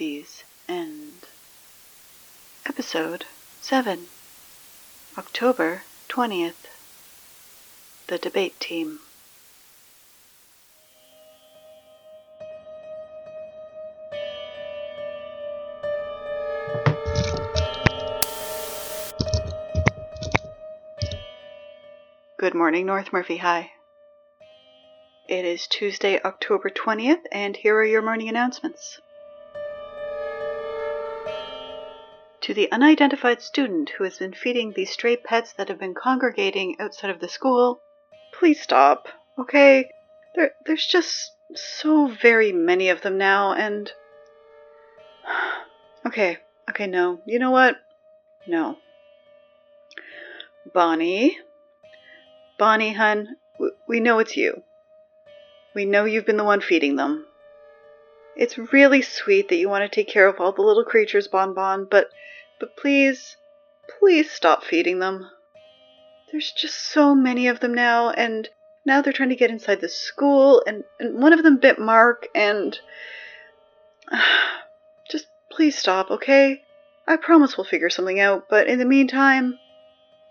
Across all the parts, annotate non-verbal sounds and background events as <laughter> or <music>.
Murphy's End. Episode 7 October 20th. The Debate Team. Good morning, North Murphy High. It is Tuesday, October 20th, and here are your morning announcements. To the unidentified student who has been feeding these stray pets that have been congregating outside of the school, please stop, okay? There, there's just so very many of them now, and. <sighs> Okay, okay, no. You know what? No. Bonnie. Bonnie, hun, we know it's you. We know you've been the one feeding them. It's really sweet that you want to take care of all the little creatures, Bon Bon, but but please, please stop feeding them. There's just so many of them now, and now they're trying to get inside the school, and, and one of them bit Mark, and. <sighs> Just please stop, okay? I promise we'll figure something out, but in the meantime,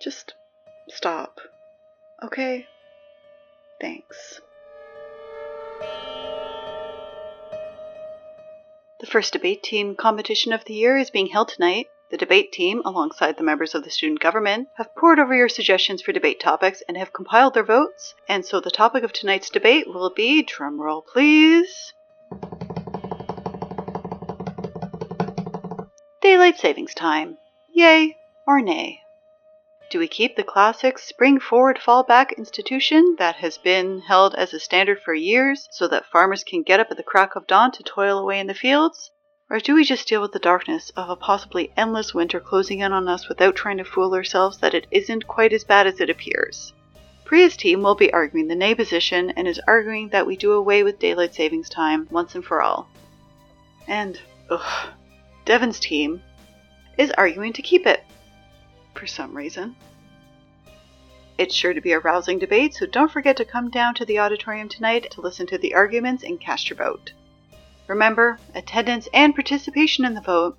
just stop. Okay? Thanks. The first debate team competition of the year is being held tonight. The debate team, alongside the members of the student government, have pored over your suggestions for debate topics and have compiled their votes. And so the topic of tonight's debate will be drumroll please. Daylight savings time. Yay or nay? Do we keep the classic spring forward fall back institution that has been held as a standard for years so that farmers can get up at the crack of dawn to toil away in the fields? Or do we just deal with the darkness of a possibly endless winter closing in on us without trying to fool ourselves that it isn't quite as bad as it appears? Priya's team will be arguing the nay position and is arguing that we do away with daylight savings time once and for all. And, ugh, Devon's team is arguing to keep it for some reason. It's sure to be a rousing debate, so don't forget to come down to the auditorium tonight to listen to the arguments and cast your vote. Remember, attendance and participation in the vote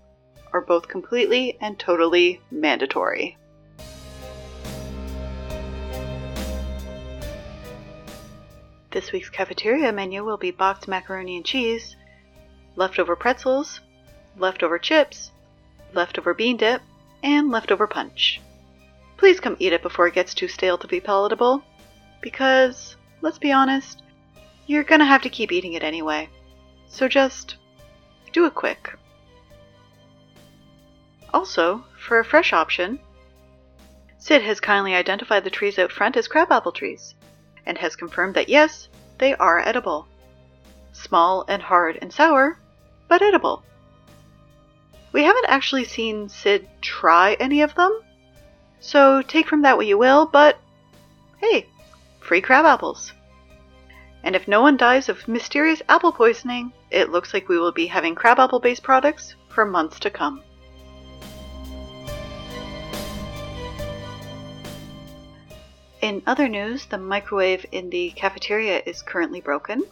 are both completely and totally mandatory. This week's cafeteria menu will be boxed macaroni and cheese, leftover pretzels, leftover chips, leftover bean dip, and leftover punch. Please come eat it before it gets too stale to be palatable, because, let's be honest, you're gonna have to keep eating it anyway. So just do it quick. Also, for a fresh option, Sid has kindly identified the trees out front as crabapple trees, and has confirmed that yes, they are edible. Small and hard and sour, but edible. We haven't actually seen Sid try any of them, so take from that what you will, but hey, free crab apples. And if no one dies of mysterious apple poisoning, it looks like we will be having crabapple based products for months to come. In other news, the microwave in the cafeteria is currently broken.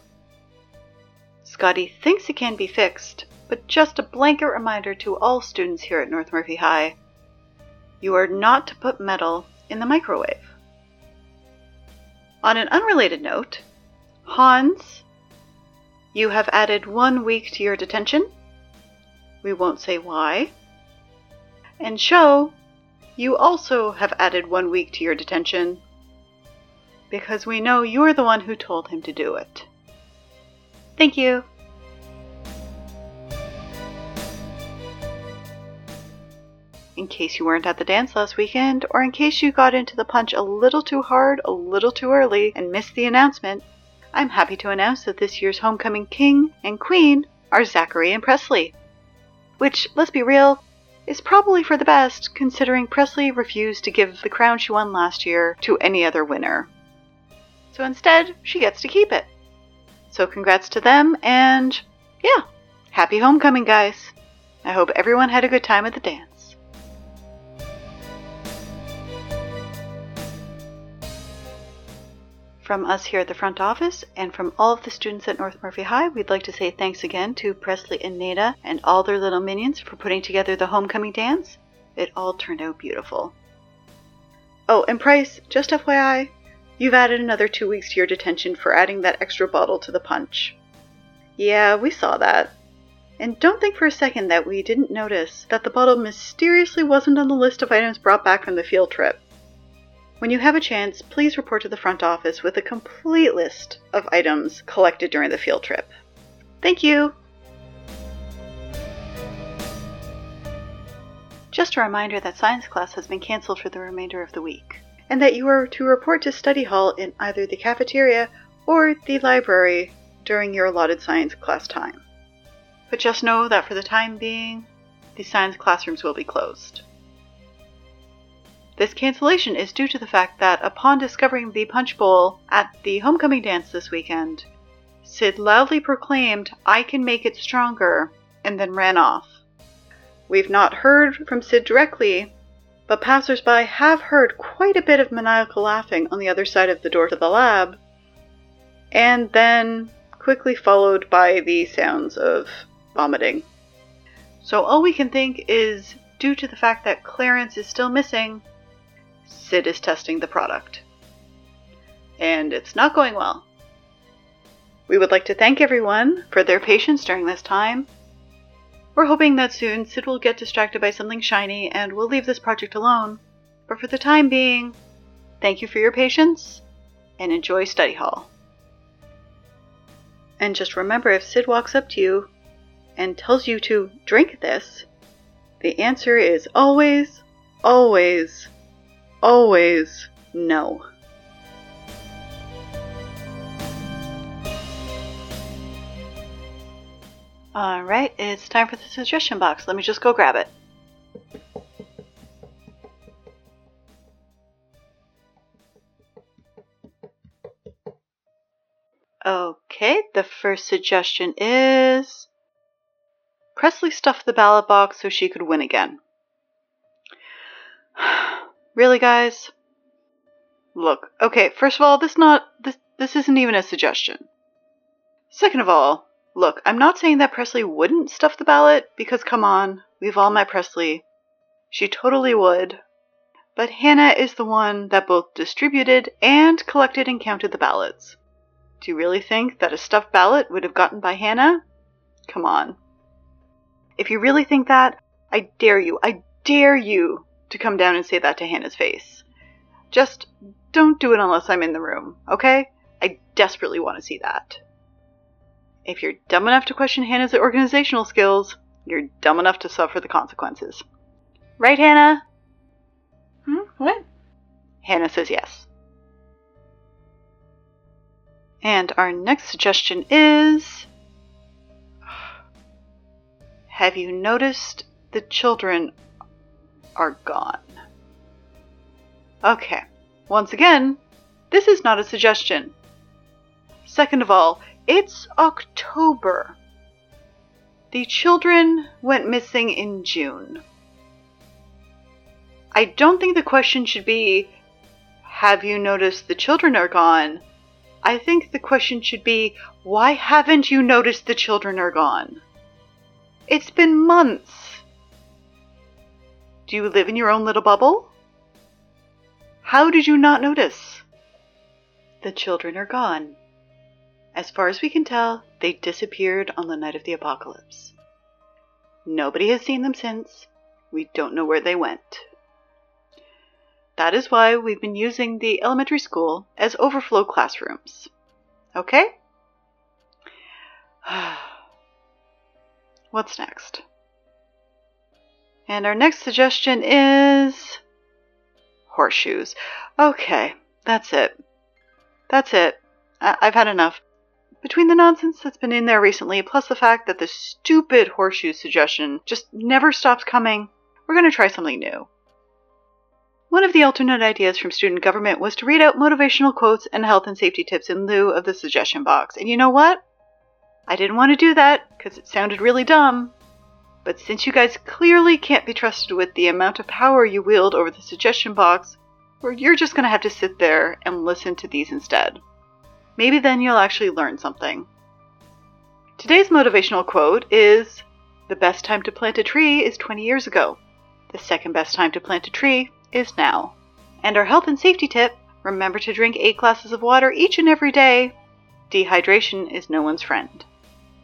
Scotty thinks it can be fixed, but just a blanket reminder to all students here at North Murphy High you are not to put metal in the microwave. On an unrelated note, Hans, you have added one week to your detention. We won't say why. And Show, you also have added one week to your detention because we know you're the one who told him to do it. Thank you. In case you weren't at the dance last weekend, or in case you got into the punch a little too hard, a little too early, and missed the announcement, I'm happy to announce that this year's homecoming king and queen are Zachary and Presley. Which, let's be real, is probably for the best, considering Presley refused to give the crown she won last year to any other winner. So instead, she gets to keep it. So congrats to them, and yeah, happy homecoming, guys. I hope everyone had a good time at the dance. From us here at the front office and from all of the students at North Murphy High, we'd like to say thanks again to Presley and Nada and all their little minions for putting together the homecoming dance. It all turned out beautiful. Oh, and Price, just FYI, you've added another two weeks to your detention for adding that extra bottle to the punch. Yeah, we saw that. And don't think for a second that we didn't notice that the bottle mysteriously wasn't on the list of items brought back from the field trip. When you have a chance, please report to the front office with a complete list of items collected during the field trip. Thank you! Just a reminder that science class has been canceled for the remainder of the week, and that you are to report to study hall in either the cafeteria or the library during your allotted science class time. But just know that for the time being, the science classrooms will be closed. This cancellation is due to the fact that upon discovering the punch bowl at the homecoming dance this weekend, Sid loudly proclaimed, I can make it stronger, and then ran off. We've not heard from Sid directly, but passersby have heard quite a bit of maniacal laughing on the other side of the door to the lab, and then quickly followed by the sounds of vomiting. So all we can think is due to the fact that Clarence is still missing, Sid is testing the product. And it's not going well. We would like to thank everyone for their patience during this time. We're hoping that soon Sid will get distracted by something shiny and we'll leave this project alone. But for the time being, thank you for your patience and enjoy study hall. And just remember if Sid walks up to you and tells you to drink this, the answer is always, always, always no. Alright, it's time for the suggestion box. Let me just go grab it. Okay, the first suggestion is Presley stuffed the ballot box so she could win again. <sighs> Really, guys? Look, okay, first of all, this not this this isn't even a suggestion. Second of all, look, I'm not saying that Presley wouldn't stuff the ballot because come on, we've all met Presley. She totally would. But Hannah is the one that both distributed and collected and counted the ballots. Do you really think that a stuffed ballot would have gotten by Hannah? Come on. If you really think that, I dare you, I dare you to come down and say that to Hannah's face. Just don't do it unless I'm in the room, okay? I desperately want to see that. If you're dumb enough to question Hannah's organizational skills, you're dumb enough to suffer the consequences. Right, Hannah? Hmm? What? Hannah says yes. And our next suggestion is <sighs> Have you noticed the children are gone. Okay, once again, this is not a suggestion. Second of all, it's October. The children went missing in June. I don't think the question should be, Have you noticed the children are gone? I think the question should be, Why haven't you noticed the children are gone? It's been months. Do you live in your own little bubble? How did you not notice? The children are gone. As far as we can tell, they disappeared on the night of the apocalypse. Nobody has seen them since. We don't know where they went. That is why we've been using the elementary school as overflow classrooms. Okay? <sighs> What's next? And our next suggestion is horseshoes. Okay, that's it. That's it. I- I've had enough. Between the nonsense that's been in there recently, plus the fact that the stupid horseshoe suggestion just never stops coming, we're going to try something new. One of the alternate ideas from student government was to read out motivational quotes and health and safety tips in lieu of the suggestion box. And you know what? I didn't want to do that because it sounded really dumb, but since you guys clearly can't be trusted with the amount of power you wield over the suggestion box, you're just going to have to sit there and listen to these instead. Maybe then you'll actually learn something. Today's motivational quote is The best time to plant a tree is 20 years ago. The second best time to plant a tree is now. And our health and safety tip remember to drink 8 glasses of water each and every day. Dehydration is no one's friend,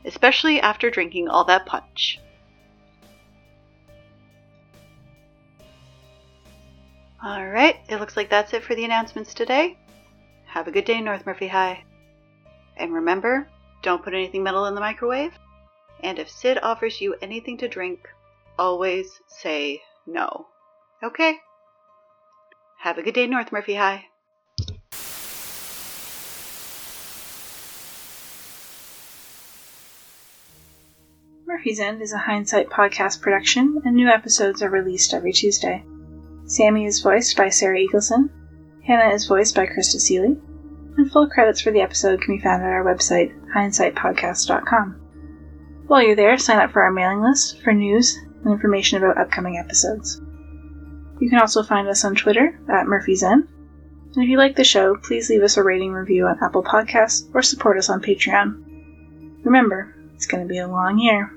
especially after drinking all that punch. Alright, it looks like that's it for the announcements today. Have a good day, North Murphy High. And remember, don't put anything metal in the microwave. And if Sid offers you anything to drink, always say no. Okay? Have a good day, North Murphy High. Murphy's End is a Hindsight podcast production, and new episodes are released every Tuesday. Sammy is voiced by Sarah Eagleson, Hannah is voiced by Krista Seeley, and full credits for the episode can be found at our website, hindsightpodcast.com. While you're there, sign up for our mailing list for news and information about upcoming episodes. You can also find us on Twitter at Murphy's End. And if you like the show, please leave us a rating review on Apple Podcasts or support us on Patreon. Remember, it's going to be a long year.